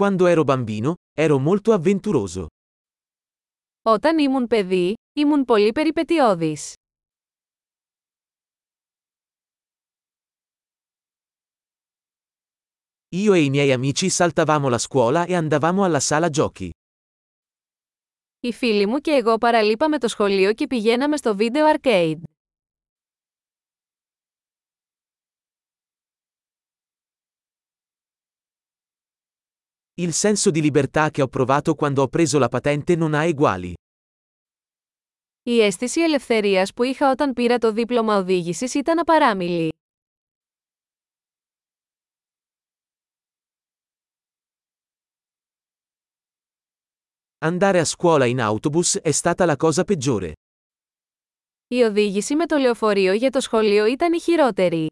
Quando ero bambino, ero molto avventuroso. Όταν ήμουν παιδί, ήμουν πολύ περιπετειώδης. Io e i miei amici saltavamo la scuola e andavamo alla sala giochi. Οι φίλοι μου και εγώ παραλείπαμε το σχολείο και πηγαίναμε στο βίντεο arcade. Il senso di libertà che ho provato quando ho preso la patente non ha eguali. Η αίσθηση ελευθερίας που είχα όταν πήρα το δίπλωμα οδήγησης ήταν απαράμιλη. Andare a scuola in autobus è stata la cosa peggiore. Η οδήγηση με το λεωφορείο για το σχολείο ήταν η χειρότερη.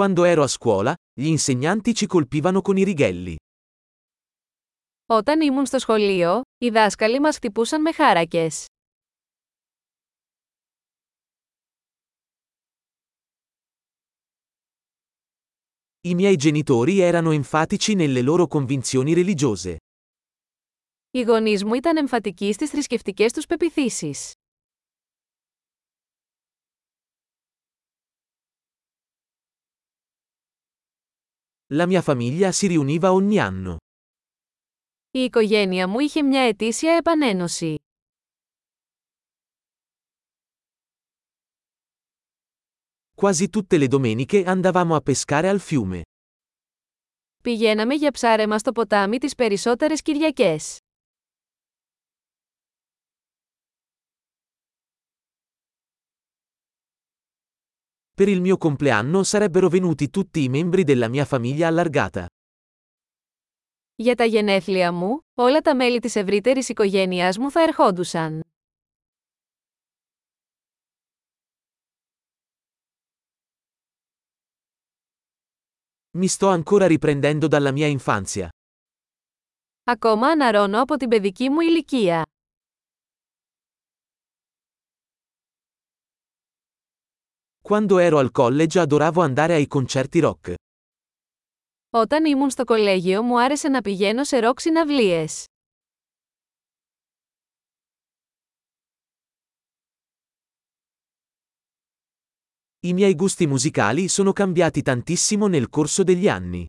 Quando ero a scuola, gli insegnanti ci colpivano con i righelli. Όταν ήμουν στο σχολείο, οι δάσκαλοι μας χτυπούσαν με χάρακες. I miei genitori erano enfatici nelle loro convinzioni religiose. Οι γονείς μου ήταν εμφατικοί στις θρησκευτικές τους πεπιθήσεις. La mia famiglia si riuniva ogni anno. Η οικογένεια μου είχε μια ετήσια επανένωση. Quasi tutte le domeniche andavamo a pescare al fiume. Πηγαίναμε για ψάρεμα στο ποτάμι τις περισσότερες Κυριακές. Per il mio compleanno sarebbero venuti tutti i membri della mia famiglia allargata. Για τα γενέθλια μου, όλα τα μέλη της ευρύτερης οικογένειάς μου θα ερχόντουσαν. Mi sto ancora riprendendo dalla mia infanzia. Ακόμα αναρώνω από την παιδική μου ηλικία. Quando ero al college adoravo andare ai concerti rock. Όταν ήμουν στο κολέγιο μου άρεσε να πηγαίνω σε ροκ συναυλίες. I miei gusti musicali sono cambiati tantissimo nel corso degli anni.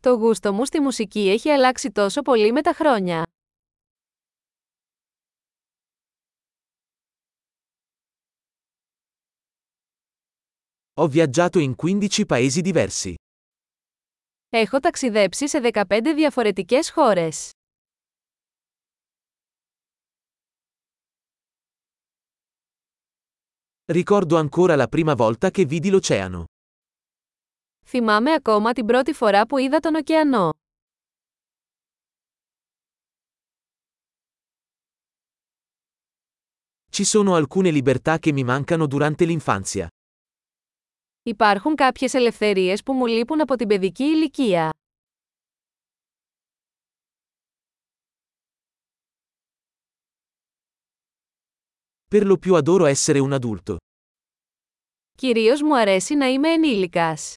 Το γούστο μου στη μουσική έχει αλλάξει τόσο πολύ με τα χρόνια. Ho viaggiato in 15 paesi diversi. Έχω ταξιδέψει σε 15 διαφορετικές χώρες. Ricordo ancora la prima volta che vidi l'oceano. Θυμάμαι ακόμα την πρώτη φορά που είδα τον ωκεανό. Ci sono alcune libertà che mi mancano durante l'infanzia. Υπάρχουν κάποιες ελευθερίες που μου λείπουν από την παιδική ηλικία. Per lo più adoro essere un adulto. Κυρίως μου αρέσει να είμαι ενήλικας.